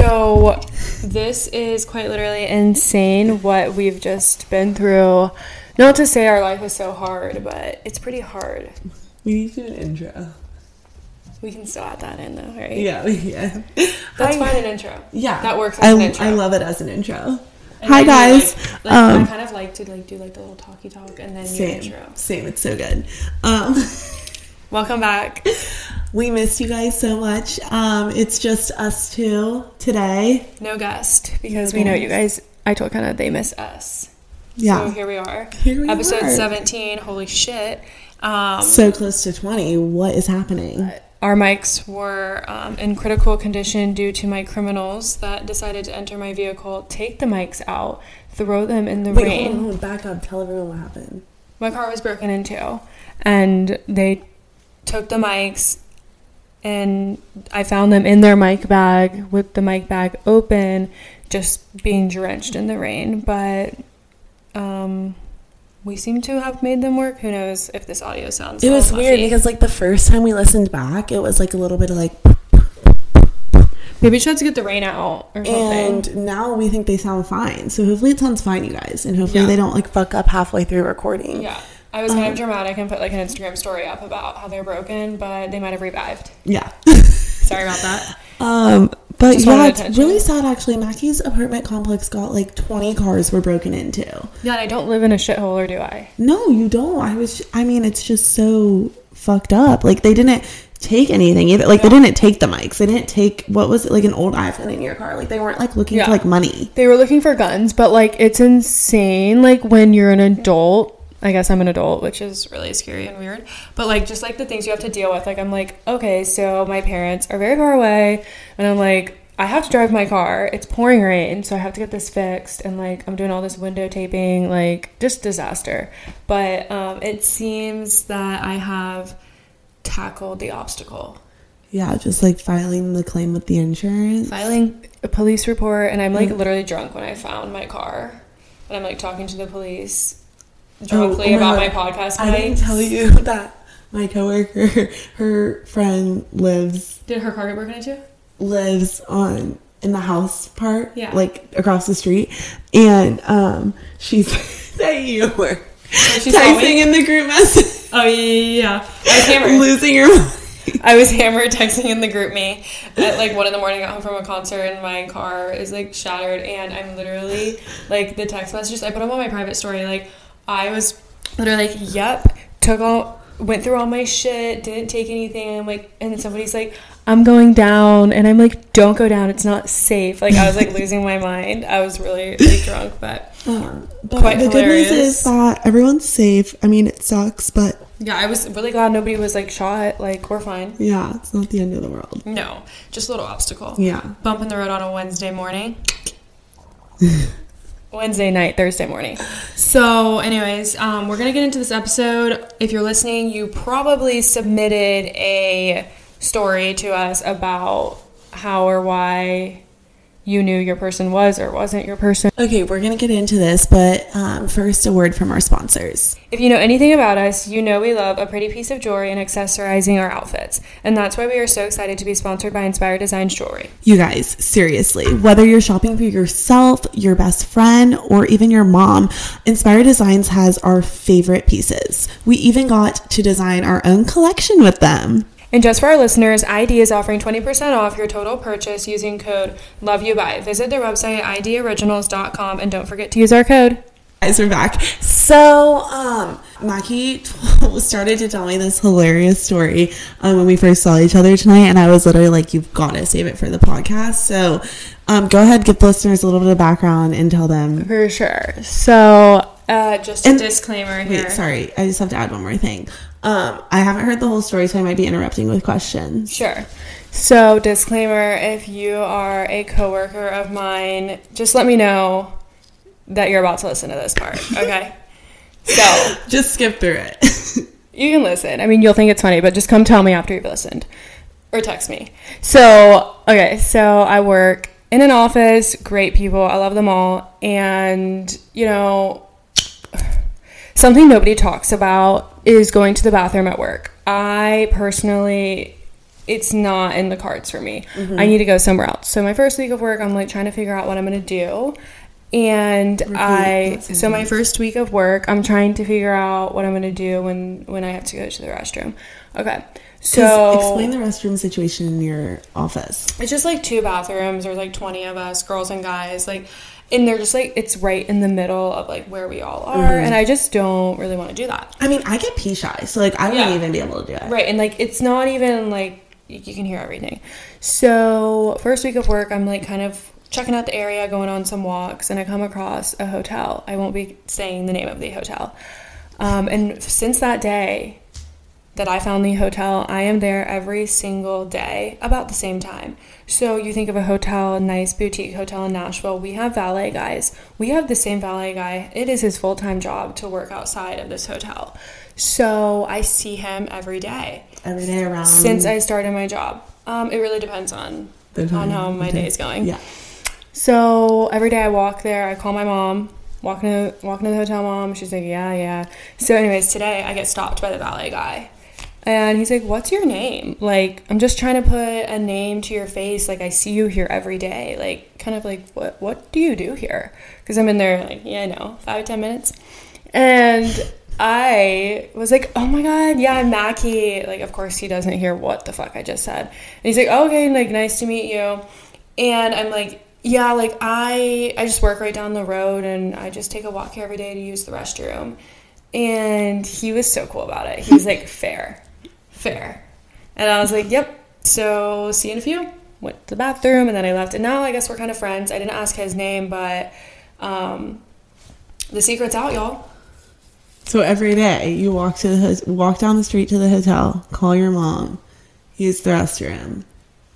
So, this is quite literally insane what we've just been through. Not to say our life is so hard, but it's pretty hard. We need to do an intro. We can still add that in though, right? Yeah, yeah. That's fine, an intro. Yeah, That works as I, an intro. I love it as an intro. And Hi guys. Like, like, I um, kind of like to like do like the little talky talk and then your same, intro. same. It's so good. Um, Welcome back. we missed you guys so much. Um, it's just us two today. No guest because we know you guys. I told kind of they miss us. Yeah, So here we are. Here we Episode are. 17. Holy shit. Um, so close to twenty. What is happening? our mics were um, in critical condition due to my criminals that decided to enter my vehicle, take the mics out, throw them in the Wait, rain. hold on, hold on, back up. Tell everyone what happened. My car was broken into, and they took the mics, and I found them in their mic bag with the mic bag open, just being drenched in the rain. But um, we seem to have made them work. Who knows if this audio sounds? It was weird because like the first time we listened back, it was like a little bit of like, maybe she have to get the rain out or something. and now we think they sound fine. So hopefully it sounds fine, you guys, and hopefully Yeah. they don't like fuck up halfway through recording. Yeah. I was kind of dramatic and put like an Instagram story up about how they're broken, but they might have revived. Yeah. Sorry about that. Um, but Just yeah, it's attention. really sad actually. Mackie's apartment complex got like 20 cars were broken into. Yeah, and I don't live in a shithole, or do I? No, you don't. I was, I mean, it's just so fucked up. Like they didn't take anything either. Like they didn't take the mics. They didn't take, what was it, like an old iPhone in your car. Like they weren't like looking Yeah. for like money. They were looking for guns, but like it's insane. Like when you're an adult, I guess I'm an adult, which is really scary and weird. But like just like the things you have to deal with. Like I'm like, okay, so my parents are very far away, and I'm like, I have to drive my car. It's pouring rain, so I have to get this fixed. And like I'm doing all this window taping, like just disaster. But um, it seems that I have tackled the obstacle. Yeah, just like filing the claim with the insurance. filing a police report and I'm like literally drunk when I found my car. And I'm like talking to the police drunkly oh my about God. my podcast I didn't tell you that my coworker, her friend lives Did her car get broken into? lives on in the house part, Yeah. like across the street, and um, she's that you were she saw texting in the group message, Oh yeah, yeah, yeah. I was hammered. losing your. I was hammered texting in the group me at like one in the morning. I got home from a concert and my car is like shattered and I'm literally like the text messages. I put them on my private story. Like I was literally like, "Yep," took all, went through all my shit, didn't take anything. I'm like, and then somebody's like, "I'm going down," and I'm like, "Don't go down. It's not safe." Like I was like losing my mind. I was really drunk, but Um, but Quite the good news is that everyone's safe. I mean, it sucks, but yeah, I was really glad nobody was like shot. Like we're fine. yeah, it's not the end of the world. No, just a little obstacle. Yeah. bump in the road on a Wednesday morning. Wednesday night, Thursday morning. So, anyways, um, we're gonna get into this episode. If you're listening, you probably submitted a story to us about how or why you knew your person was or wasn't your person. Okay, we're gonna get into this, but um, first, a word from our sponsors. If you know anything about us, you know we love a pretty piece of jewelry and accessorizing our outfits. And that's why we are so excited to be sponsored by Inspired Designs Jewelry. You guys, seriously, whether you're shopping for yourself, your best friend, or even your mom, Inspired Designs has our favorite pieces. We even got to design our own collection with them. And just for our listeners, ID is offering 20% off your total purchase using code LOVEYOUBUY. Visit their website, idoriginals.com, and don't forget to use our code. Guys, we're back. So, um, Mackie told- started to tell me this hilarious story um, when we first saw each other tonight, and I was literally like, "You've got to save it for the podcast." So, um, go ahead, give the listeners a little bit of background and tell them. For sure. So, uh, just a And- disclaimer here. Wait, sorry, I just have to add one more thing. Um, I haven't heard the whole story, so I might be interrupting with questions. Sure. So, disclaimer if you are a coworker of mine, just let me know that you're about to listen to this part, okay? so, Just skip through it. You can listen. I mean, you'll think it's funny, but just come tell me after you've listened or text me. So, okay, so I work in an office, great people, I love them all. And, you know, something nobody talks about is going to the bathroom at work. I personally it's not in the cards for me. Mm-hmm. I need to go somewhere else. So my first week of work, I'm like trying to figure out what I'm gonna do. And I so my first week of work, I'm trying to figure out what I'm gonna do when when I have to go to the restroom. Okay. So So explain the restroom situation in your office. it's just like two bathrooms. There's like 20 of us, girls and guys. Like, and they're just like it's right in the middle of like where we all are, Mm-hmm. and I just don't really want to do that. I mean, I get pee shy, so like I wouldn't Yeah. even be able to do it. Right, and like it's not even like you you can hear everything. So first week of work, I'm like kind of checking out the area, going on some walks, and I come across a hotel. I won't be saying the name of the hotel. Um, and since that day that I found the hotel, I am there every single day about the same time. So you think of a hotel, a nice boutique hotel in Nashville. We have valet guys. We have the same valet guy. It is his full time job to work outside of this hotel. So I see him every day Every day around. since I started my job. Um, it really depends on on how my day is going. Yeah. So every day I walk there, I call my mom, walk into walk into the hotel mom. She's like, yeah, yeah. So anyways, today I get stopped by the valet guy. And he's like, "What's your name?" Like, I'm just trying to put a name to your face. Like, I see you here every day. Like, kind of like, what What do you do here? Because I'm in there, like, yeah, I know, five ten minutes. And I was like, "Oh my god, yeah, I'm Mackie." Like, of course, he doesn't hear what the fuck I just said. And he's like, "Okay, like, nice to meet you." And I'm like, "Yeah, like, I I just work right down the road, and I just take a walk here every day to use the restroom." And he was so cool about it. He was like, "Fair." Fair. And I was like, yep. So see you in a few. Went to the bathroom and then I left. And now I guess we're kind of friends. I didn't ask his name, but um, the secret's out, y'all. So every day you walk to the ho- walk down the street to the hotel, call your mom, use the restroom,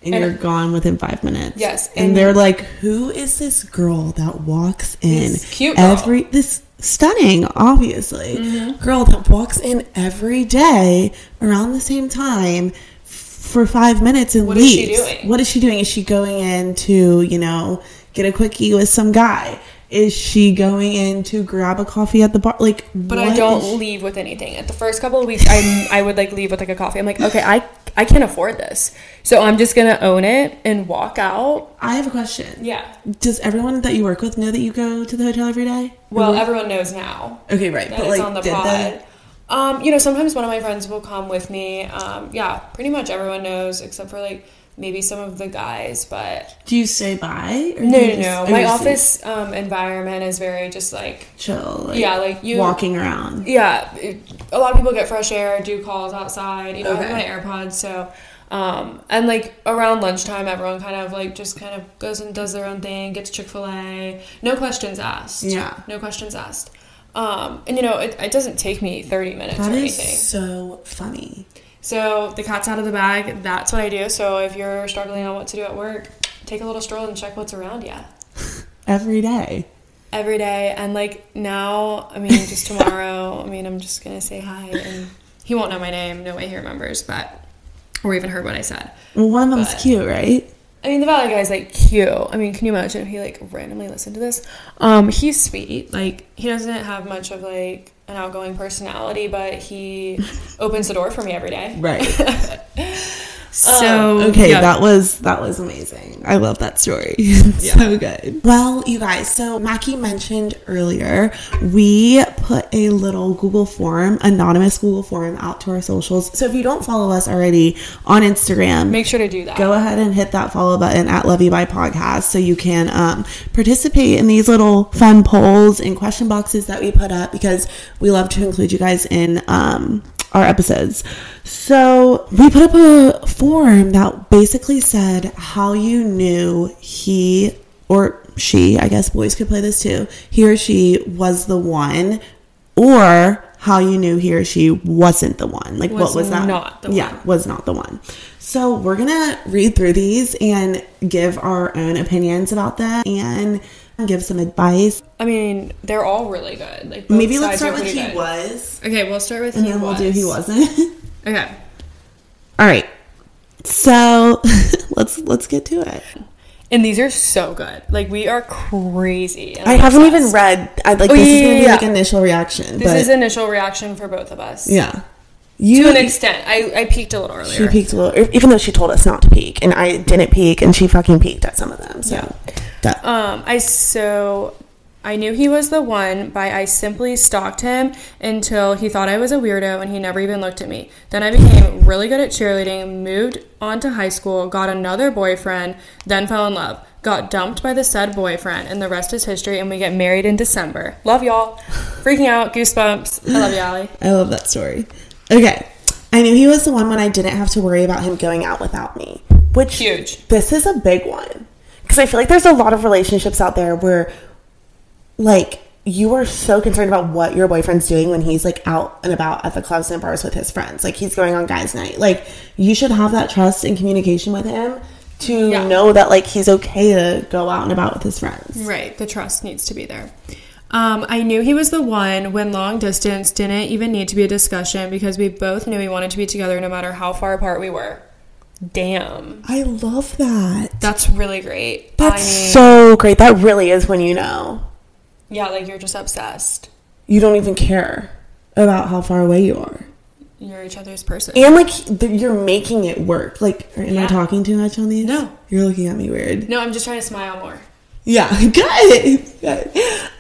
and, And- you're gone within five minutes. Yes, and, and- they're like, "Who is this girl that walks in This cute girl. every this stunning, obviously Mm-hmm. girl that walks in every day around the same time?" For five minutes and What is she leaves. doing? What is she doing? Is she going in to, you know, get a quickie with some guy? Is she going in to grab a coffee at the bar? Like, But what I don't leave with anything. At the first couple of weeks, I I would like leave with like a coffee. I'm like, okay, I I can't afford this, so I'm just gonna own it and walk out. I have a question. Yeah. Does everyone that you work with know that you go to the hotel every day? Well, everyone knows now. Okay, right. But like, on the did pod. they? Um, you know, sometimes one of my friends will come with me. Um, yeah, pretty much everyone knows except for like maybe some of the guys, but Do you say bye? Or no, you no, no. My office um, environment is very just like chill. Like, Yeah, like you- walking around. yeah. It, a lot of people get fresh air, do calls outside. You know, I have my Okay. AirPods, so. Um, and like around lunchtime, everyone kind of like just kind of goes and does their own thing, gets Chick fil A, no questions asked. Yeah. No questions asked. Um, and you know, it, it doesn't take me 30 minutes That or is anything. so funny. So the cat's out of the bag. That's what I do. So if you're struggling on what to do at work, take a little stroll and check what's around you Every day. every day. And like now, I mean, just tomorrow. I mean, I'm just gonna say hi, and he won't know my name. No way he remembers, but or even heard what I said. Well, one of them's But- cute, right? I mean, the Valley guy's like cute. I mean, can you imagine if he like randomly listened to this? Um, he's sweet. Like he doesn't have much of like an outgoing personality, but he opens the door for me every day. Right. So Okay, yeah. that was that was amazing. I love that story. so good. Well, you guys, so Mackie mentioned earlier, we put a little Google form, anonymous Google form out to our socials. So if you don't follow us already on Instagram, make sure to do that. go ahead and hit that follow button at Love You Bye Podcast so you can um, participate in these little fun polls and question boxes that we put up because we love to include you guys in um, our episodes. So we put up a form that basically said how you knew he or she, I guess boys could play this too, he or she was the one, or how you knew he or she wasn't the one. Like, Was what was that? not the yeah, one. was not the one. So we're gonna read through these and give our own opinions about that and give some advice. I mean, they're all really good. Like both Maybe let's start with he good. was, Okay, we'll start with and he then we'll do he wasn't. Okay. All right. So let's let's get to it. And these are so good. Like we are crazy. I haven't even read. I like Oh, this yeah, is gonna be yeah, like initial reaction. This is initial reaction for both of us. yeah. You to an extent. I, I peeked a little earlier. she peeked a little, even though she told us not to peek, and I didn't peek, and she fucking peeked at some of them. So, that, Um, I so I knew he was the one by I simply stalked him until he thought I was a weirdo and he never even looked at me. Then I became really good at cheerleading, moved on to high school, got another boyfriend, then fell in love. Got dumped by the said boyfriend, and the rest is history. And we get married in December. Love y'all. Freaking out, goosebumps. I love you, Allie. I love that story. Okay, I knew he was the one when I didn't have to worry about him going out without me. Which Huge. This is a big one because I feel like there's a lot of relationships out there where, like, you are so concerned about what your boyfriend's doing when he's like out and about at the clubs and bars with his friends. Like he's going on guys' night. Like you should have that trust and communication with him to Yeah. know that like he's okay to go out and about with his friends. Right, the trust needs to be there. Um, I knew he was the one when long distance didn't even need to be a discussion because we both knew we wanted to be together no matter how far apart we were. Damn. I love that. That's really great. That's I so great. That really is when you know. yeah, like you're just obsessed. You don't even care about how far away you are. You're each other's person. And like you're making it work. Like, am I talking too much on these? No. You're looking at me weird. no, I'm just trying to smile more. Yeah, good. good.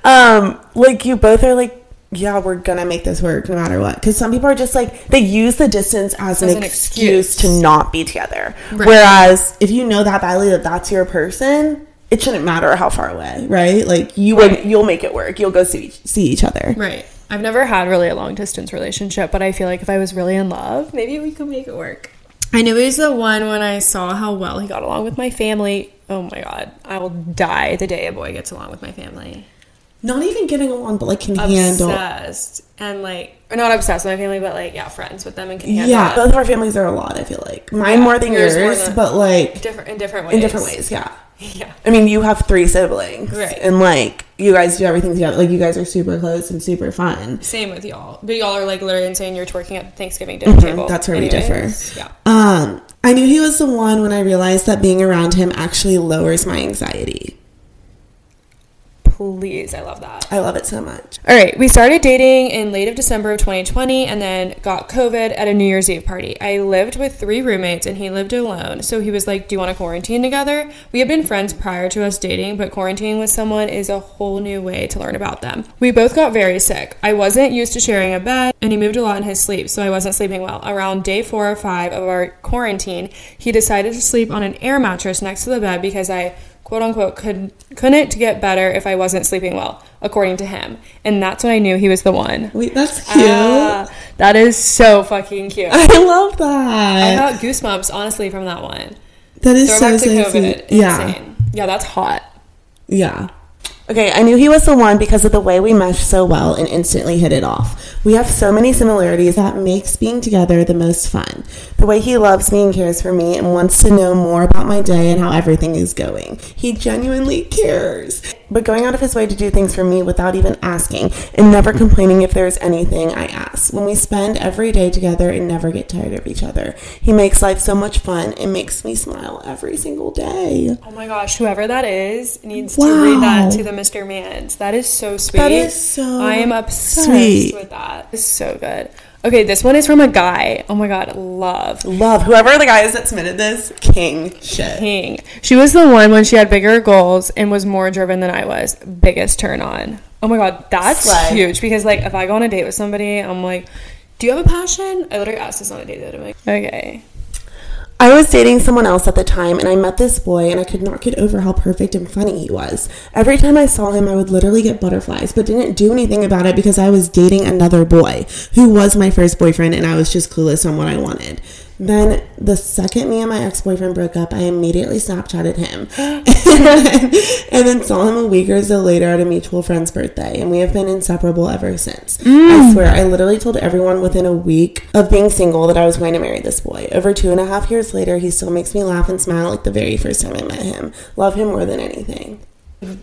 Um, like you both are like, yeah, we're gonna make this work no matter what. Because some people are just like they use the distance as, an, As an excuse, excuse. to not be together. Right. Whereas if you know that badly that that's your person, it shouldn't matter how far away, right? Like you would, you'll make it work. You'll go see see each other. Right. I've never had really a long distance relationship, but I feel like if I was really in love, maybe we could make it work. I knew he was the one when I saw how well he got along with my family. Oh my god, I will die the day a boy gets along with my family. Not even getting along, but like can handle. Obsessed and like, or not obsessed with my family, but like, yeah, friends with them and can handle Yeah, it. both of our families are a lot. I feel like mine Yeah, more than yours more than- but like different in different ways. in different ways. Yeah. Yeah. I mean, you have three siblings, Right. And like you guys do everything together. Like you guys are super close and super fun. Same with y'all, but y'all are like literally insane. You're twerking at the Thanksgiving dinner table. Mm-hmm. That's where we differ. Yeah. Um, I knew he was the one when I realized that being around him actually lowers my anxiety. Please, I love that. I love it so much. All right, we started dating in late of December of 2020 and then got COVID at a New Year's Eve party. I lived with three roommates and he lived alone. So he was like, Do you want to quarantine together? We had been friends prior to us dating, but quarantining with someone is a whole new way to learn about them. We both got very sick. I wasn't used to sharing a bed and he moved a lot in his sleep, so I wasn't sleeping well. Around day four or five of our quarantine, he decided to sleep on an air mattress next to the bed because I quote unquote could couldn't get better if I wasn't sleeping well, according to him. And that's when I knew he was the one. Wait, that's cute. Ah, that is so fucking cute. I love that. I got goosebumps honestly from that one. that is so Throwback to COVID. Yeah, Insane. Yeah, that's hot. yeah. Okay, I knew he was the one because of the way we meshed so well and instantly hit it off. We have so many similarities that makes being together the most fun. The way he loves me and cares for me and wants to know more about my day and how everything is going. He genuinely cares. But going out of his way to do things for me without even asking and never complaining if there's anything I ask. When we spend every day together and never get tired of each other. He makes life so much fun and makes me smile every single day. Oh my gosh, whoever that is needs Wow. to read that to the Mr. Mans. That is so sweet. That is so I am obsessed sweet. with that. It's so good. Okay, this one is from a guy. Oh my god, love. Love whoever the guy is that submitted this, king shit. King. She was the one when she had bigger goals and was more driven than I was. Biggest turn on. Oh my god, that's Slay. huge because like if I go on a date with somebody, I'm like, "Do you have a passion?" I literally asked this on a date the other day. Okay. I was dating someone else at the time and I met this boy and I could not get over how perfect and funny he was. Every time I saw him, I would literally get butterflies, but didn't do anything about it because I was dating another boy who was my first boyfriend and I was just clueless on what I wanted. Then, the second me and my ex boyfriend broke up, I immediately Snapchatted him and then saw him a week or so later at a mutual friend's birthday, and we have been inseparable ever since. I mm. swear, I literally told everyone within a week of being single that I was going to marry this boy. Over two and a half years later, he still makes me laugh and smile like the very first time I met him. Love him more than anything.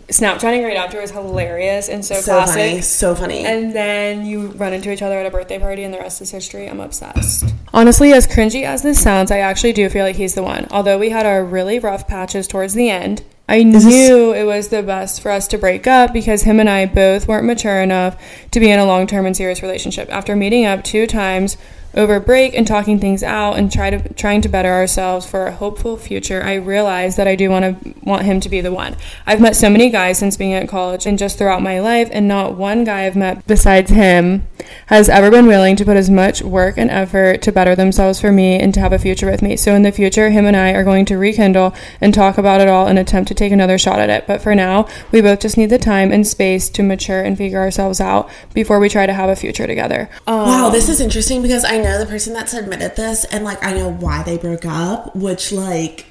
Snapchatting right after was hilarious and so, So classic. funny, so funny. And then you run into each other at a birthday party, and the rest is history. I'm obsessed. Honestly, as cringy as this mm-hmm. sounds, I actually do feel like he's the one. Although we had our really rough patches towards the end, I this- knew it was the best for us to break up because him and I both weren't mature enough to be in a long term and serious relationship. After meeting up two times Over break and talking things out and try to trying to better ourselves for a hopeful future, I realized that I do want to want him to be the one. I've met so many guys since being at college and just throughout my life, and not one guy I've met besides him has ever been willing to put as much work and effort to better themselves for me and to have a future with me. So in the future, him and I are going to rekindle and talk about it all and attempt to take another shot at it. But for now, we both just need the time and space to mature and figure ourselves out before we try to have a future together. Um, Wow, this is interesting because I know the person that's admitted this and like I know why they broke up, which like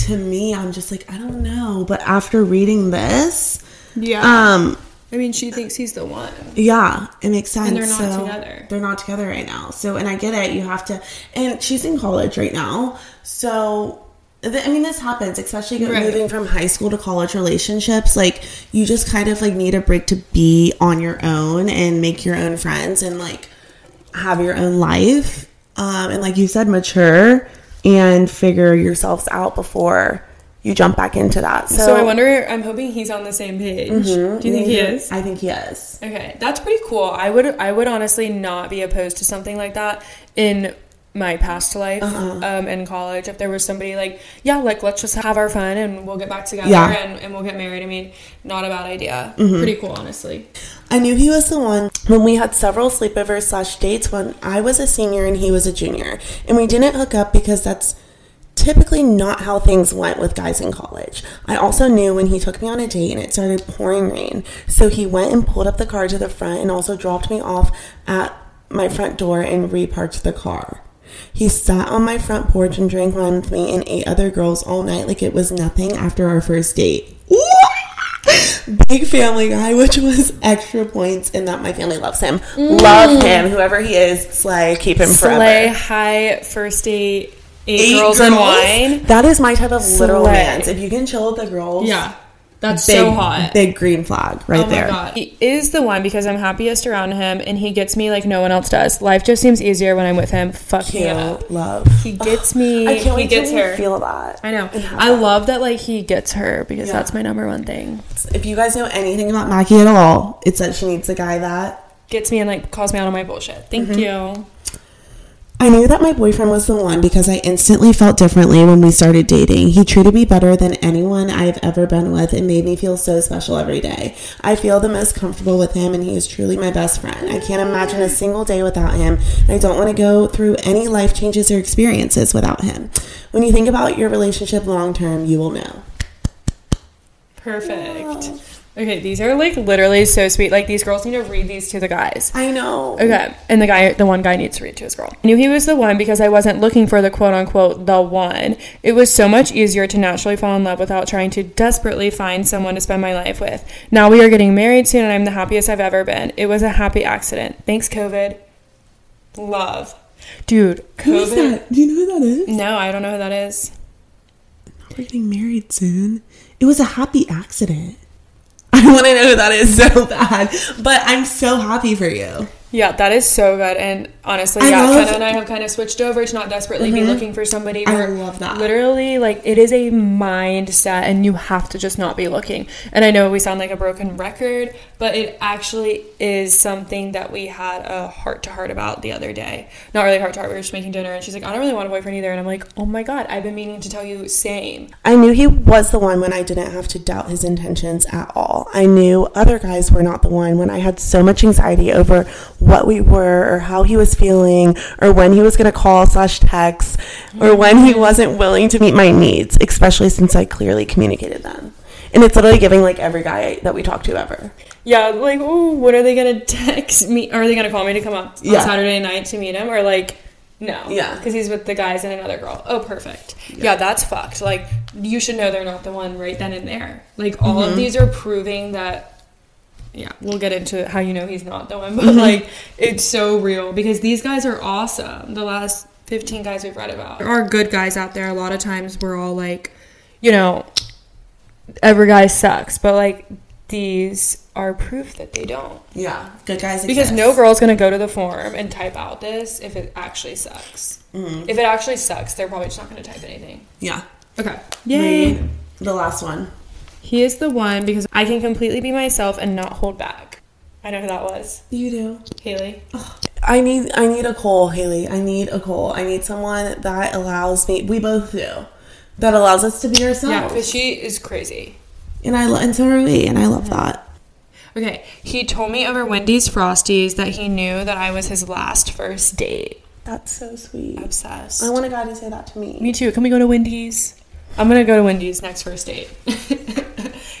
to me I'm just like I don't know, but after reading this, yeah. um I mean, she thinks he's the one. yeah, it makes sense. they're not So, together. They're not together right now. So and I get it, you have to and she's in college right now. So I mean, this happens, especially Right. moving from high school to college relationships. Like, you just kind of like need a break to be on your own and make your own friends and like have your own life. Um, and like you said, mature and figure yourselves out before you jump back into that. So, So, I wonder. I'm hoping he's on the same page. Do you think he is? I think he is. Okay, that's pretty cool. I would I would honestly not be opposed to something like that in my past life Uh-huh. um, in college. If there was somebody like, yeah, like let's just have our fun and we'll get back together Yeah. and, and we'll get married. I mean, not a bad idea. Mm-hmm. Pretty cool, honestly. I knew he was the one when we had several sleepovers slash dates when I was a senior and he was a junior. And we didn't hook up because that's typically not how things went with guys in college. I also knew when he took me on a date and it started pouring rain. So he went and pulled up the car to the front and also dropped me off at my front door and reparked the car. He sat on my front porch and drank wine with me and eight other girls all night like it was nothing after our first date. Big family guy, which was extra points in that my family loves him. Love mm. him, whoever he is. Slay, keep him forever. Slay high first date, eight, girls, and wine. That is my type of literal Slay. man. If you can chill with the girls, Yeah, that's big, so hot. Big green flag right Oh there. god. He is the one because I'm happiest around him and he gets me like no one else does. Life just seems easier when I'm with him. Fuck me up. Love. He gets me. I can't he wait gets till you her. feel that. I know. I that. love that like he gets her because Yeah. that's my number one thing. If you guys know anything about Mackie at all, it's that she needs a guy that Gets me and like calls me out on my bullshit. Thank Mm-hmm. you. I knew that my boyfriend was the one because I instantly felt differently when we started dating. He treated me better than anyone I've ever been with and made me feel so special every day. I feel the most comfortable with him and he is truly my best friend. I can't imagine a single day without him. I don't want to go through any life changes or experiences without him. When you think about your relationship long term, you will know. Perfect. Okay, these are like literally so sweet. Like these girls need to read these to the guys. I know. Okay, and the guy, the one guy needs to read to his girl. I knew he was the one because I wasn't looking for the quote unquote the one. It was so much easier to naturally fall in love without trying to desperately find someone to spend my life with. Now we are getting married soon, and I'm the happiest I've ever been. It was a happy accident. Thanks, COVID. Love, dude. Who's that? Do you know who that is? No, I don't know who that is. We're getting married soon. It was a happy accident. I want to know who that is so bad, but I'm so happy for you. Yeah, that is so good. And honestly, I yeah, love- Mm-hmm. Kenna and I have kind of switched over to not desperately be looking for somebody. I love that. Literally, like, it is a mindset, and you have to just not be looking. And I know we sound like a broken record, but it actually is something that we had a heart to heart about the other day. Not really heart to heart, we were just making dinner, and she's like, I don't really want a boyfriend either. And I'm like, oh my God, I've been meaning to tell you, same. I knew he was the one when I didn't have to doubt his intentions at all. I knew other guys were not the one when I had so much anxiety over what we were or how he was feeling or when he was going to call slash text or when he wasn't willing to meet my needs, especially since I clearly communicated them. And it's literally giving like every guy that we talk to ever. Yeah, like, oh, what are they gonna text me? Are they gonna call me to come up on Yeah. Saturday night to meet him? Or like, no, Yeah. because he's with the guys and another girl. Oh, perfect. Yeah. that's fucked. Like, you should know they're not the one right then and there. Like, all Mm-hmm. of these are proving that. Yeah, we'll get into how you know he's not the one, but like, it's so real because these guys are awesome. The last 15 guys we've read about. There are good guys out there. A lot of times we're all like, you know, every guy sucks, but like, these are proof that they don't. Yeah, good guys. Because no girl's gonna go to the forum and type out this if it actually sucks. Mm-hmm. If it actually sucks, they're probably just not gonna type anything. Yeah. Okay. Read the last one. He is the one because I can completely be myself and not hold back. I know who that was. You do. Haley. I need I need a Cole, Haley. I need a Cole. I need someone that allows me. We both do. That allows us to be ourselves. Yeah, ourselves. because she is crazy. and I lo- and so are we, and I love that. Okay, he told me over Wendy's Frosties that he knew that I was his last first date. That's so sweet. Obsessed. I want a guy to say that to me. Me too. Can we go to Wendy's? I'm gonna go to Wendy's next first date.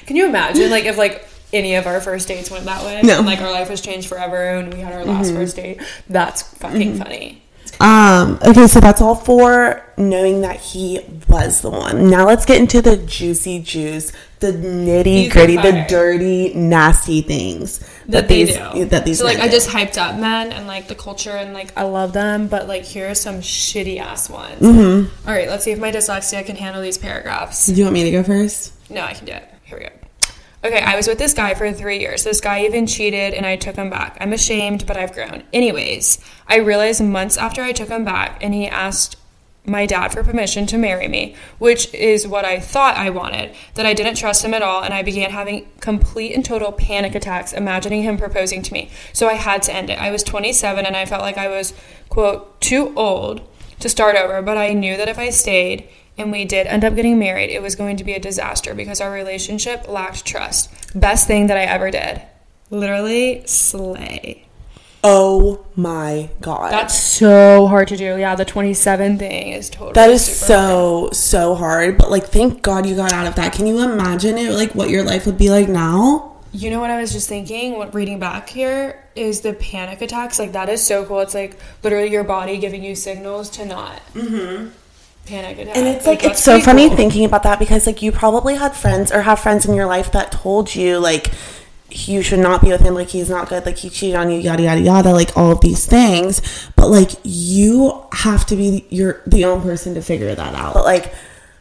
Can you imagine, like, if like any of our first dates went that way? No. And, like our life was changed forever, and we had our last first date. That's fucking funny. Um, okay, so that's all for knowing that he was the one. Now let's get into the juicy juice, the nitty gritty, the dirty, nasty things That, they these do. that these so like I do. just hyped up men and like the culture and like I love them, but like here are some shitty ass ones. Mm-hmm. All right, let's see if my dyslexia can handle these paragraphs. Do you want me to go first? No, I can do it. Here we go. Okay, I was with this guy for three years. This guy even cheated and I took him back. I'm ashamed, but I've grown. Anyways, I realized months after I took him back and he asked my dad for permission to marry me, which is what I thought I wanted, that I didn't trust him at all and I began having complete and total panic attacks imagining him proposing to me. So I had to end it. I was 27 and I felt like I was, quote, too old to start over, but I knew that if I stayed and we did end up getting married, it was going to be a disaster because our relationship lacked trust. Best thing that I ever did. Literally slay. Oh my god. That's so hard to do. Yeah, the 27 thing is totally that is so so hard, but like thank God you got out of that. Can you imagine it like what your life would be like now? You know what I was just thinking? What reading back here is the panic attacks. Like that is so cool. It's like literally your body giving you signals to not mm-hmm. panic attack. And it's like, that's it's so funny cool. thinking about that because like you probably had friends or have friends in your life that told you like you should not be with him, like he's not good, like he cheated on you, yada yada yada, like all of these things. But like you have to be your the own person to figure that out. But like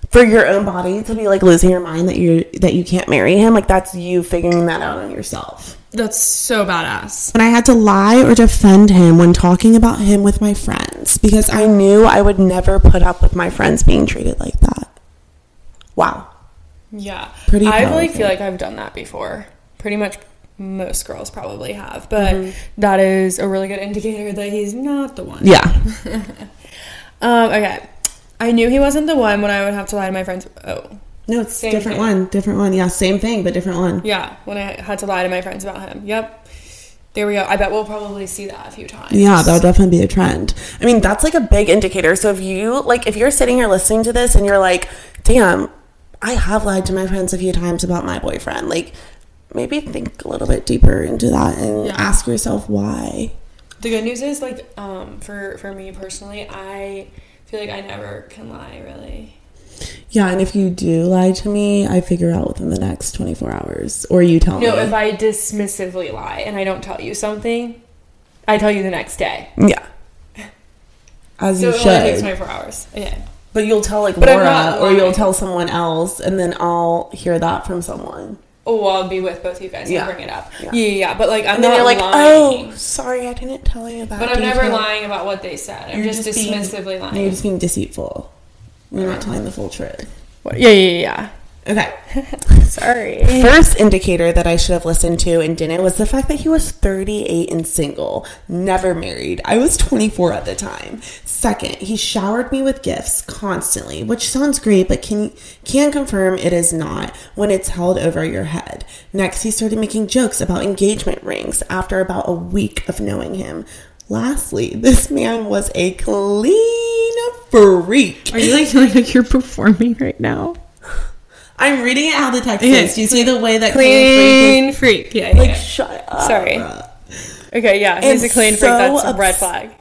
for your own body to be like losing your mind that you that you can't marry him, like that's you figuring that out on yourself. That's so badass. And I had to lie or defend him when talking about him with my friends because I knew I would never put up with my friends being treated like that. Wow. Yeah. Pretty I really feel like I've done that before. Pretty much most girls probably have, but Mm-hmm. that is a really good indicator that he's not the one. Yeah. Um, okay. I knew he wasn't the one when I would have to lie to my friends. Oh. No, it's Same different thing. one. Different one. Yeah, same thing, but different one. Yeah, when I had to lie to my friends about him. Yep. There we go. I bet we'll probably see that a few times. Yeah, that would definitely be a trend. I mean, that's like a big indicator. So if you like if you're sitting here listening to this and you're like, "Damn, I have lied to my friends a few times about my boyfriend." Like maybe think a little bit deeper into that and Yeah. ask yourself why. The good news is, like, um, for for me personally, I feel like I never can lie. Really. Yeah, and if you do lie to me, I figure out within the next 24 hours or you tell No, me. No, if I dismissively lie and I don't tell you something, I tell you the next day. yeah. As So you it only takes 24 hours. Yeah. But you'll tell like But Laura or you'll tell someone else and then I'll hear that from someone. Oh, well, I'll be with both of you guys Yeah. and bring it up. Yeah. Yeah, yeah. But like, I'm And then not like, lying. "Oh, sorry, I didn't tell you that." But I'm never lying about what they said. I'm You're just, just being- dismissively lying. You're just being deceitful. You're not telling the full truth. Yeah, yeah, yeah, Okay. Sorry. First indicator that I should have listened to and didn't was the fact that he was 38 and single, never married. I was 24 at the time. Second, he showered me with gifts constantly, which sounds great, but can can confirm it is not when it's held over your head. Next, he started making jokes about engagement rings after about a week of knowing him. Lastly, this man was a clean freak. Are you like feeling like you're performing right now? I'm reading it how the text Okay. is. Do you see the way that clean freak? Clean freak. Yeah, yeah. Like, shut up. Sorry. Okay, yeah. He's a clean freak. That's a red flag.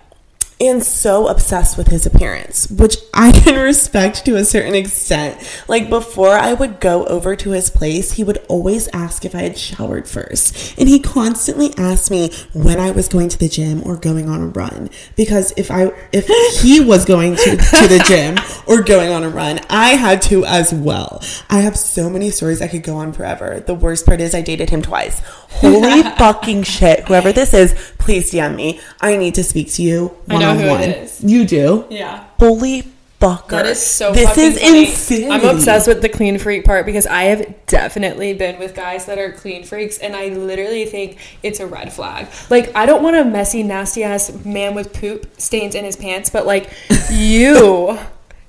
And so obsessed with his appearance, which I can respect to a certain extent. Like, before I would go over to his place, he would always ask if I had showered first. And he constantly asked me when I was going to the gym or going on a run. Because if I, if he was going to, to the gym or going on a run, I had to as well. I have so many stories I could go on forever. The worst part is I dated him twice. Holy fucking shit. Whoever this is, please DM me. I need to speak to you I know who it one-on-one. You do? Yeah. Holy fucker. That is so. This fucking is funny. insanity. I'm obsessed with the clean freak part because I have definitely been with guys that are clean freaks, and I literally think it's a red flag. Like, I don't want a messy, nasty ass man with poop stains in his pants, but like, you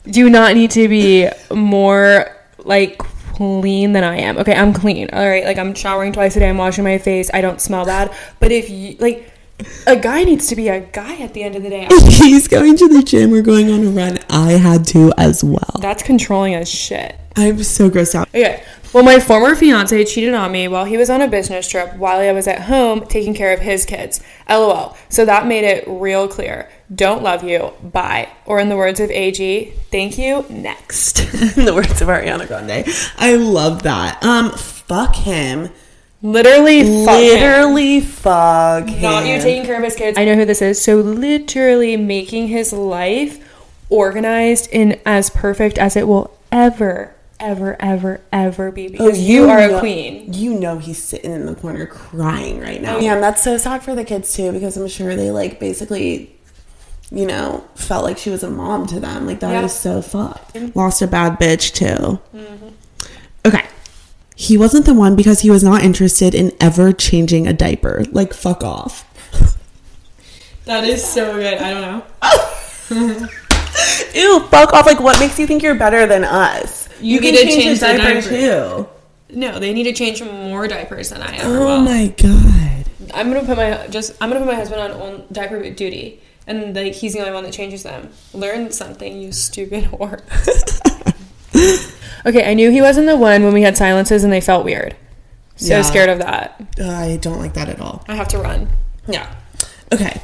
do not need to be more like clean than I am. Okay, I'm clean. All right, like I'm showering twice a day. I'm washing my face. I don't smell bad. But if you like. A guy needs to be a guy at the end of the day. He's going to the gym or going on a run. I had to as well. That's controlling as shit. I'm so grossed out. Okay. Well, my former fiance cheated on me while he was on a business trip while I was at home taking care of his kids. LOL. So that made it real clear. Don't love you. Bye. Or in the words of AG, thank you. Next. In the words of Ariana Grande. I love that. Um, fuck him. Literally, fuck him. Literally fuck him. Not you taking care of his kids. I know who this is. So literally making his life organized and as perfect as it will ever, ever, ever, ever be. Because oh, you, are know- a queen. You know he's sitting in the corner crying right now. Yeah, and that's so sad for the kids too, because I'm sure they like basically, you know, felt like she was a mom to them. Like that Yeah. is so fucked. Lost a bad bitch too. Mm-hmm. Okay. He wasn't the one because he was not interested in ever changing a diaper. Like fuck off. That is so good. I don't know. Ew, fuck off. Like what makes you think you're better than us? You can need to change change a the diaper diaper. too. No, they need to change more diapers than I ever Oh will. my god. I'm gonna put my just I'm gonna put my husband on own diaper duty, and like he's the only one that changes them. Learn something, you stupid whore. okay, I knew he wasn't the one when we had silences and they felt weird. So Yeah. scared of that. I don't like that at all. I have to run. Yeah. Okay.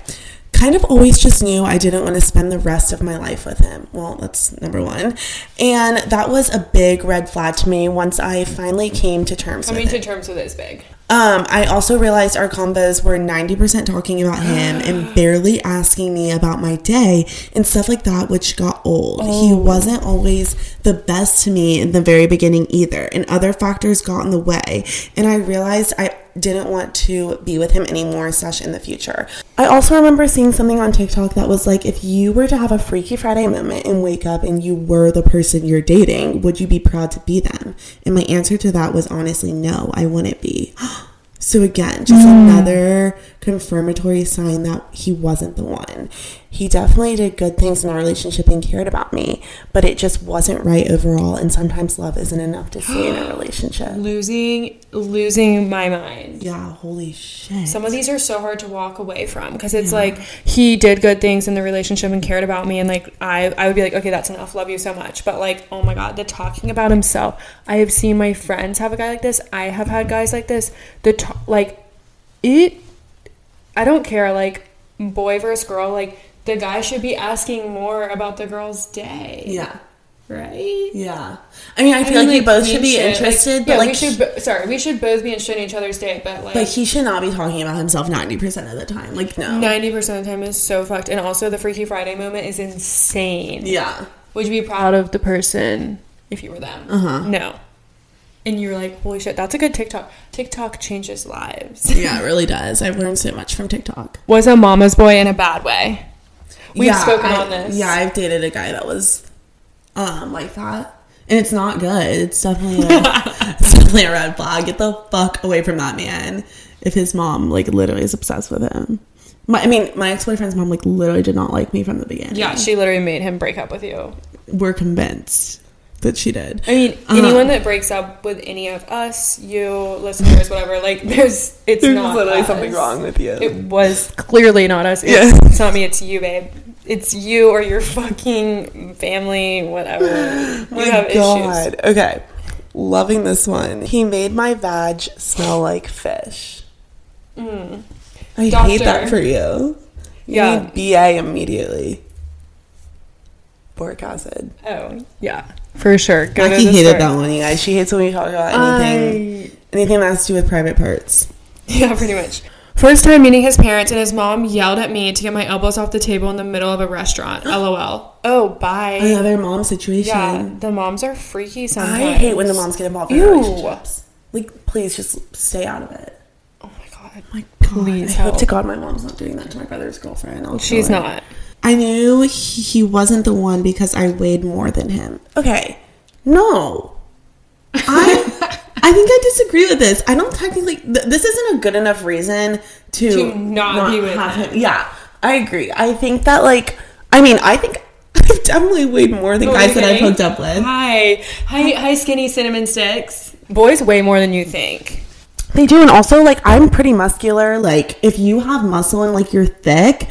Kind of always just knew I didn't want to spend the rest of my life with him. Well, that's number one. And that was a big red flag to me once I finally came to terms Coming with to it. terms with it is big. Um, I also realized our combos were 90% talking about him and barely asking me about my day and stuff like that, which got old. He wasn't always the best to me in the very beginning either, and other factors got in the way. And I realized I didn't want to be with him anymore, slash, in the future. I also remember seeing something on TikTok that was like, if you were to have a Freaky Friday moment and wake up and you were the person you're dating, would you be proud to be them? And my answer to that was honestly, no, I wouldn't be. So again, just mm. another confirmatory sign that he wasn't the one. He definitely did good things in our relationship and cared about me, but it just wasn't right overall. And sometimes love isn't enough to stay in a relationship. Losing losing my mind. Yeah, holy shit. Some of these are so hard to walk away from because it's like he did good things in the relationship and cared about me and like I I would be like okay that's enough love you so much but like oh my god the talking about himself I have seen my friends have a guy like this I have had guys like this the to- like it I don't care like boy versus girl like the guy should be asking more about the girl's day yeah. right Yeah. I mean, I feel mean, like, you both we should be should, like- interested, yeah, like, we should. bo- sorry, we should both be interested in each other's day, but like, but he should not be talking about himself 90% of the time. Like, no. ninety percent of the time is so fucked. And also, the Freaky Friday moment is insane. Yeah. Would you be proud of the person if you were them? Uh-huh. No. And you're like, holy shit, that's a good TikTok. TikTok changes lives. Yeah, it really does. I've learned so much from TikTok. Was a mama's boy in a bad way. We've Yeah, spoken I- on this. Yeah, I've dated a guy that was um like that. And it's not good. It's definitely a, it's definitely a red flag. Get the fuck away from that man. If his mom like literally is obsessed with him. My, I mean, my ex boyfriend's mom like literally did not like me from the beginning. Yeah, she literally made him break up with you. we're convinced that she did. I mean, Uh, anyone that breaks up with any of us, you listeners, whatever, like there's it's not us. Something wrong with you. It was clearly not us. It's, Yeah. it's not me. It's you, babe. It's you or your fucking family, whatever. You have issues. Okay. Loving this one. He made my vag smell like fish. Mm. I hate that for you. You Yeah. need BA immediately. Boric acid. Oh, yeah, for sure. Go Becky hated store. that one, you guys. She hates when we talk about anything, anything that has to do with private parts. Yeah, pretty much. First time meeting his parents, and his mom yelled at me to get my elbows off the table in the middle of a restaurant. LOL. Oh, bye. Another mom situation. Yeah, the moms are freaky sometimes. I hate when the moms get involved in Ew. relationships. Like, please just stay out of it. Oh my god. My god. Please I hope to God my mom's not doing that to my brother's girlfriend. I'll She's not. I knew he, he wasn't the one because I weighed more than him. Okay. No. I I think I disagree with this. I don't technically th- this isn't a good enough reason to, To not be with have him. Yeah. I agree. I think that like I mean, I think I've definitely weighed more than guys that I've hooked up with. Hi, hi, hi, skinny cinnamon sticks. Boys weigh more than you think. They do, and also like I'm pretty muscular. Like if you have muscle and like you're thick,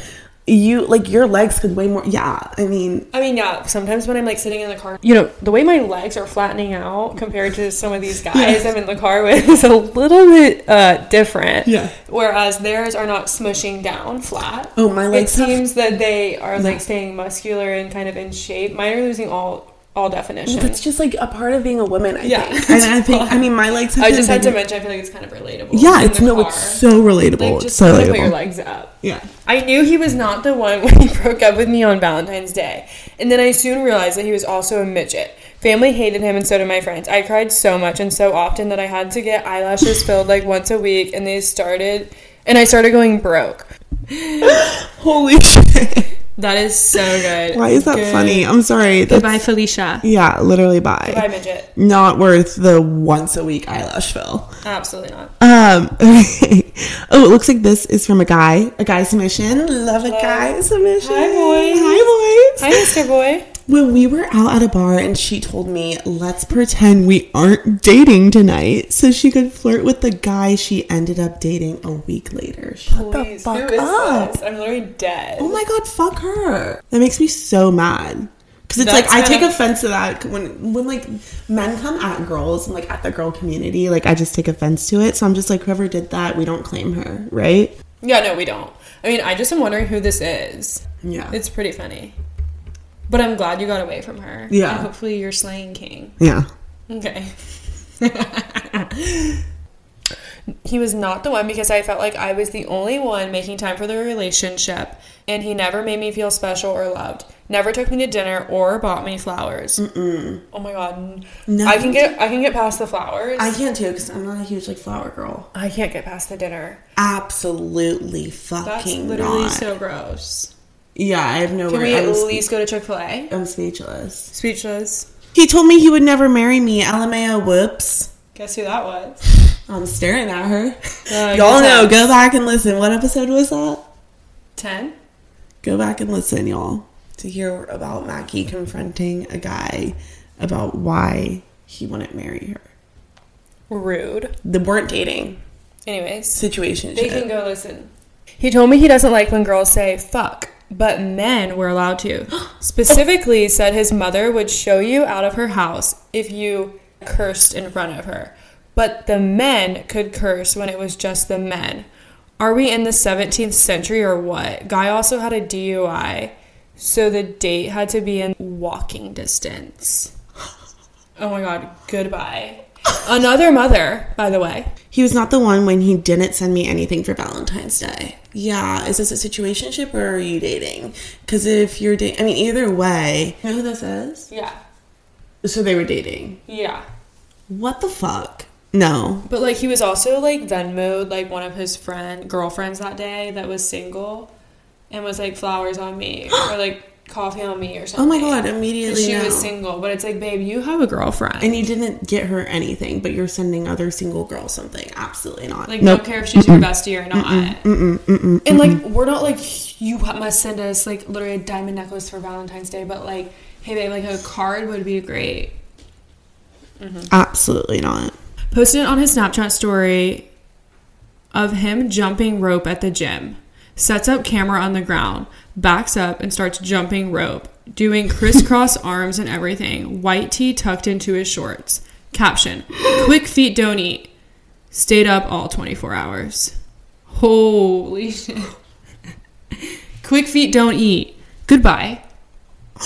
you like your legs could weigh more. Yeah, I mean, I mean, yeah. Sometimes when I'm like sitting in the car, you know, the way my legs are flattening out compared to some of these guys I'm in the car with is a little bit uh, different. Yeah. Whereas theirs are not smushing down flat. Oh, my legs It have- seems that they are like staying muscular and kind of in shape. Mine are losing all all definition. that's just like a part of being a woman. I Yeah. think, and I think I mean my legs. Have I been just had to mention. I feel like it's kind of relatable. Yeah, it's no, car. it's so relatable. Like it's just so kind of put your legs up. Yeah. I knew he was not the one when he broke up with me on Valentine's Day. And then I soon realized that he was also a midget. Family hated him and so did my friends. I cried so much and so often that I had to get eyelashes filled like once a week and they started and I started going broke. Holy shit! That is so good. Why is that Good- funny? I'm sorry. That's, Goodbye, Felicia. Yeah, literally bye. Goodbye, midget. Not worth the once a week eyelash fill. Absolutely not. Um. okay. Oh, it looks like this is from a guy. A guy submission. Love a guy submission. Hi, boys. Hi, boys. Hi, Mr. Boy. When we were out at a bar and she told me, let's pretend we aren't dating tonight so she could flirt with the guy she ended up dating a week later. Shut Please, the fuck is up. this? I'm literally dead. Oh my god, fuck her. That makes me so mad. Cause it's That's like I take of- offense to that when when like men come at girls and like at the girl community, like I just take offense to it. So I'm just like whoever did that, we don't claim her, right? Yeah, no, we don't. I mean, I just am wondering who this is. Yeah. It's pretty funny. But I'm glad you got away from her. Yeah. And hopefully you're slaying king. yeah. Okay. he was not the one because I felt like I was the only one making time for the relationship, and he never made me feel special or loved. Never took me to dinner or bought me flowers. Mm-mm. Oh my god. No. I can get I can get past the flowers. I can't too because I'm not a huge like flower girl. I can't get past the dinner. Absolutely fucking. That's literally not. so gross. Yeah, I have no Can we at I'm, spe- least go to Chick Fil A? I'm speechless. Speechless. He told me he would never marry me. LMAO, whoops. Guess who that was? I'm staring at her. Uh, Y'all know. Go back and listen. What episode was that? Ten. Go back and listen, y'all, to hear about Mackie confronting a guy about why he wouldn't marry her. Rude. They weren't dating. Anyways, Situation. they can go listen. He told me he doesn't like when girls say fuck, but men were allowed to. Specifically, said his mother would show you out of her house if you cursed in front of her. But the men could curse when it was just the men. Are we in the 17th century or what? Guy also had a DUI, so the date had to be in walking distance. Oh my god, goodbye. Another mother, by the way. He was not the one when he didn't send me anything for Valentine's Day. Yeah, is this a situationship or are you dating? Because if you're dating, I mean, either way. You know who this is? Yeah. So they were dating. Yeah. What the fuck? No. But like he was also like Venmoed like one of his friend girlfriends that day that was single and was like flowers on me or like coffee on me or something. Oh my god, immediately She no. was single, but it's like, babe, you have a girlfriend. And you didn't get her anything, but you're sending other single girls something. Absolutely not. like, Nope. don't care if she's your bestie or not. and like, we're not like you must send us like literally a diamond necklace for Valentine's Day, but like, hey, babe, like a card would be great. Mm-hmm. Absolutely not. posted on his Snapchat story of him jumping rope at the gym. Sets up camera on the ground, backs up and starts jumping rope, doing crisscross arms and everything. White tee tucked into his shorts. Caption: Quick feet don't eat. Stayed up all 24 hours. Holy shit. Quick feet don't eat. Goodbye.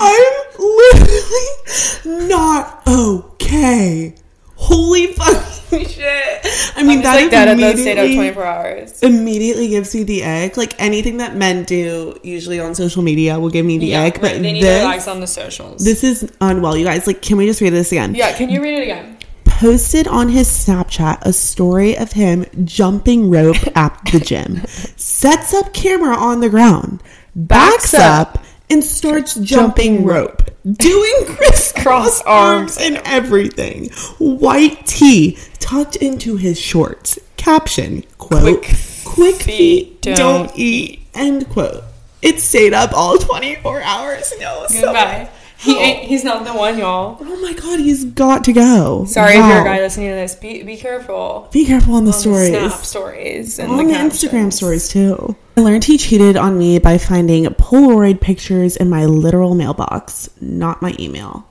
I'm literally not okay. Holy fucking shit. I mean, that like dead at those immediately, stayed up 24 hours. immediately gives me the egg. Like anything that men do, usually on social media, will give me the Yeah, egg. like, But they need to relax on the socials. this is unwell, you guys. Like, can we just read this again? yeah, can you read it again? posted on his Snapchat a story of him jumping rope at the gym. Sets up camera on the ground, backs up, and starts jumping rope, doing crisscross arms and everything. White tee tucked into his shorts. Caption, quote, Quick quick feet, feet don't, don't eat, end quote. It stayed up all 24 hours. No, so Goodbye. He oh. ain't, he's not the one, y'all. Oh my god, he's got to go. Sorry if you're Wow. a guy listening to this. Be be careful. Be careful on the on stories. The Snap stories and on the captions. Instagram stories too. I learned he cheated on me by finding Polaroid pictures in my literal mailbox, not my email.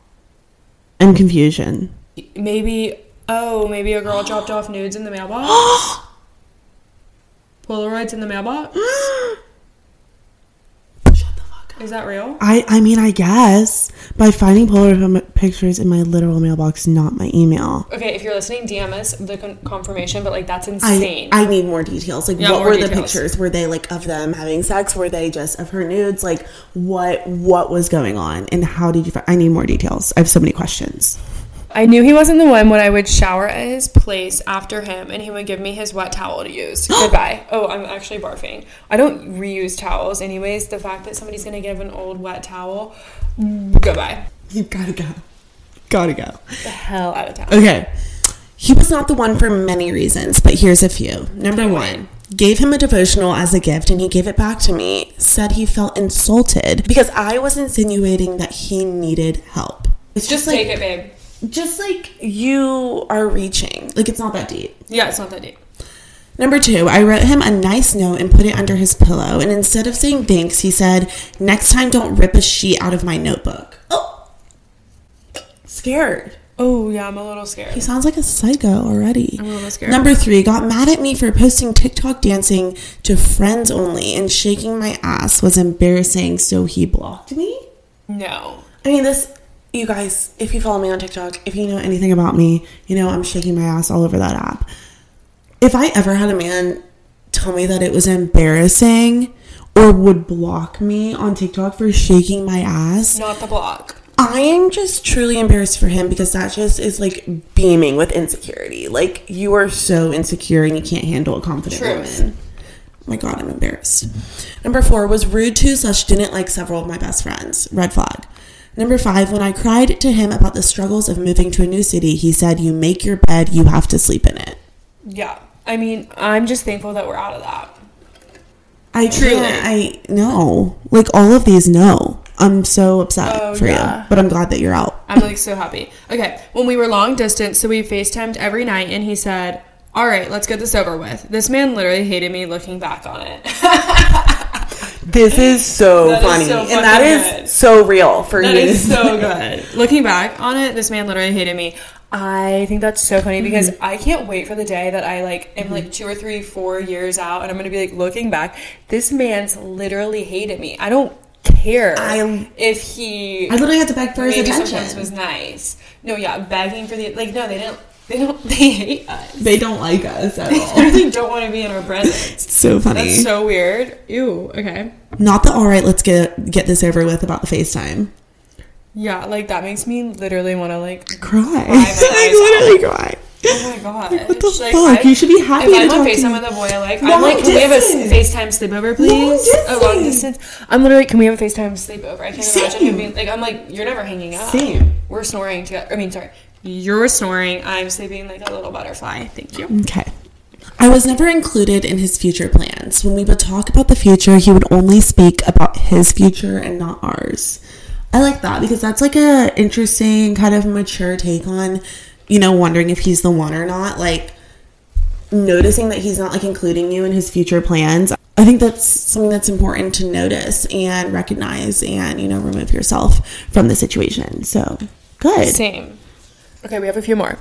And confusion. Maybe oh, maybe a girl dropped off nudes in the mailbox. Polaroids in the mailbox. Shut the fuck up. Is that real? I I mean I guess by finding Polaroid pictures in my literal mailbox, not my email. Okay, if you're listening, DM us the con- confirmation. But like that's insane. I need more details. Like, Yeah, what were the pictures? Were they like of them having sex? Were they just of her nudes? Like, what what was going on? And how did you? Fi- I need more details. I have so many questions. I knew he wasn't the one when I would shower at his place after him and he would give me his wet towel to use. Goodbye. Oh, I'm actually barfing. I don't reuse towels anyways. The fact that somebody's gonna give an old wet towel, goodbye. You gotta go. Gotta go. The hell out of town. Okay. He was not the one for many reasons, but here's a few. Number one, gave him a devotional as a gift and he gave it back to me. Said he felt insulted because I was insinuating that he needed help. It's Just like. take it, babe. Just like you are reaching. Like it's not that deep. Yeah, it's not that deep. Number two, I wrote him a nice note and put it under his pillow. And instead of saying thanks, he said, Next time, don't rip a sheet out of my notebook. Oh, scared. Oh yeah, I'm a little scared. He sounds like a psycho already. I'm a little scared. Number three, got mad at me for posting TikTok dancing to friends only and shaking my ass was embarrassing, so he blocked me. No. I mean, this, you guys, if you follow me on TikTok, if you know anything about me, you know I'm shaking my ass all over that app. If I ever had a man tell me that it was embarrassing or would block me on TikTok for shaking my ass, Not the block. I am just truly embarrassed for him because that just is like beaming with insecurity. Like you are so insecure and you can't handle a confident Truth. woman. Oh my god, I'm embarrassed. Number four was rude to slash didn't like several of my best friends. Red flag. Number five, when I cried to him about the struggles of moving to a new city, he said, "You make your bed, you have to sleep in it." Yeah. I mean, I'm just thankful that we're out of that. I Truly. I know. Like all of these, no. I'm so upset Oh, for yeah. you, but I'm glad that you're out. I'm like so happy. Okay, when we were long distance, so we FaceTimed every night, and he said, All right, let's get this over with. This man literally hated me looking back on it. This is so That is funny, so and that is good. so real for That you. is so good. Looking back on it, this man literally hated me. I think that's so funny because Mm-hmm. I can't wait for the day that I like am like two or three, four years out, and I'm gonna be like looking back. This man's literally hated me. I don't care I- if he I literally had to beg for his attention. was nice. No, yeah, begging for the like. No, they didn't. They don't. They hate us. They don't like us at They all. really don't want to be in our presence. it's so funny. That's so weird. Ew. Okay. Not the all right. Let's get get this over with about the FaceTime. Yeah, like that makes me literally want to like. Cry. my like literally cry. Oh my god. What the Like, fuck? I- you should be happy If I'm on FaceTime me. with a boy, I like, I'm like, can we have a distance. FaceTime sleepover, please? Long A long distance. distance. I'm literally, can we have a FaceTime sleepover? I can't imagine Same. him being like, I'm like, you're never hanging out. Same. We're snoring together. I mean, sorry, you're snoring. I'm sleeping like a little butterfly. Thank you. Okay. I was never included in his future plans. When we would talk about the future, he would only speak about his future and not ours. I like that because that's like a interesting kind of mature take on, you know, wondering if he's the one or not. Like noticing that he's not like including you in his future plans. I think that's something that's important to notice and recognize and, you know, remove yourself from the situation. So, good. Same. Okay, we have a few more.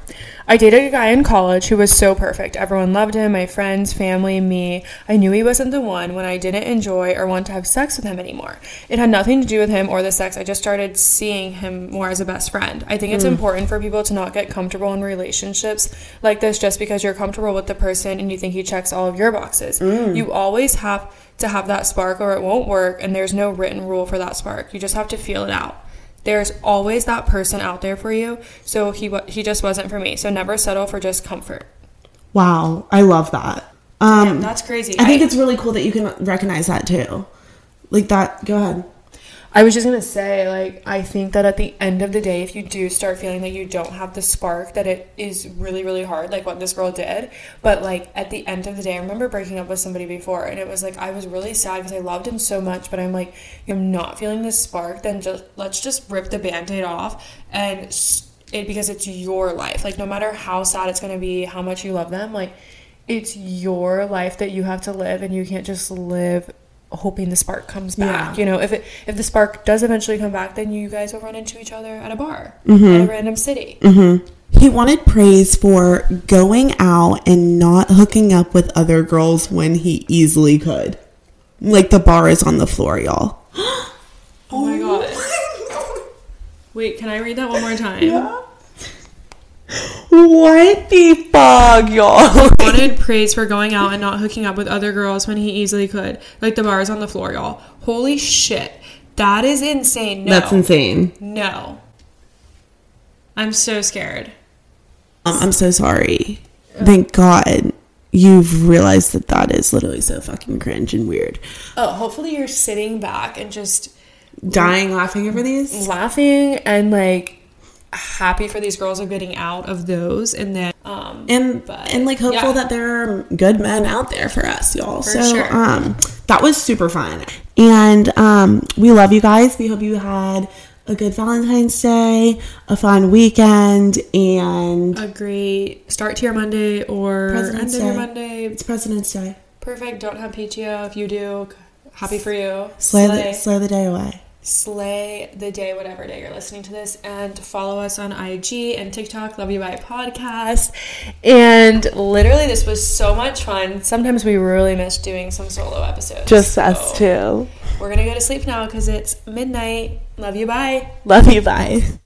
I dated a guy in college who was so perfect. Everyone loved him, my friends, family, me. I knew he wasn't the one when I didn't enjoy or want to have sex with him anymore. It had nothing to do with him or the sex. I just started seeing him more as a best friend. I think it's hmm. important for people to not get comfortable in relationships like this just because you're comfortable with the person and you think he checks all of your boxes. Hmm. You always have to have that spark or it won't work, and there's no written rule for that spark. You just have to feel it out there's always that person out there for you. So he he just wasn't for me. So never settle for just comfort. Wow. I love that. Um, That's crazy. I think it's really cool that you can recognize that too. like that. Go ahead. I was just gonna say, like, I think that at the end of the day, if you do start feeling that you don't have the spark, that it is really, really hard, like what this girl did. But like at the end of the day, I remember breaking up with somebody before, and it was like I was really sad because I loved him so much, but I'm like, I'm not feeling this spark. Then just let's just rip the band-aid off and it because it's your life. Like no matter how sad it's gonna be, how much you love them, like it's your life that you have to live, and you can't just live hoping the spark comes back. Yeah. You know, if it if the spark does eventually come back, then you guys will run into each other at a bar Mm-hmm. in a random city. He wanted praise for going out and not hooking up with other girls when he easily could. Like the bar is on the floor, y'all. Oh my god! Wait, can I read that one more time? What the fuck, y'all? Wanted praise for going out and not hooking up with other girls when he easily could. Like the bars on the floor, y'all. Holy shit. That is insane. No. That's insane. No. I'm so scared. Um, I'm so sorry. Thank God you've realized that that is literally so fucking cringe and weird. Oh, hopefully you're sitting back and just Dying laughing over these? laughing and like happy for these girls of getting out of those and then um and but, and like hopeful yeah. that there are good men out there for us y'all For so sure. um that was super fun and um we love you guys we hope you had a good valentine's day a fun weekend and a great start to your Monday or President's end of your Monday. it's president's day Perfect. Don't have PTO. If you do, happy for you. slay, Slay. The, slay the day away slay the day, whatever day you're listening to this, and follow us on IG and TikTok, Love You Bye Podcast. And literally, this was so much fun. Sometimes we really miss doing some solo episodes. Just so too We're gonna go to sleep now because it's midnight. Love you. Bye. love you bye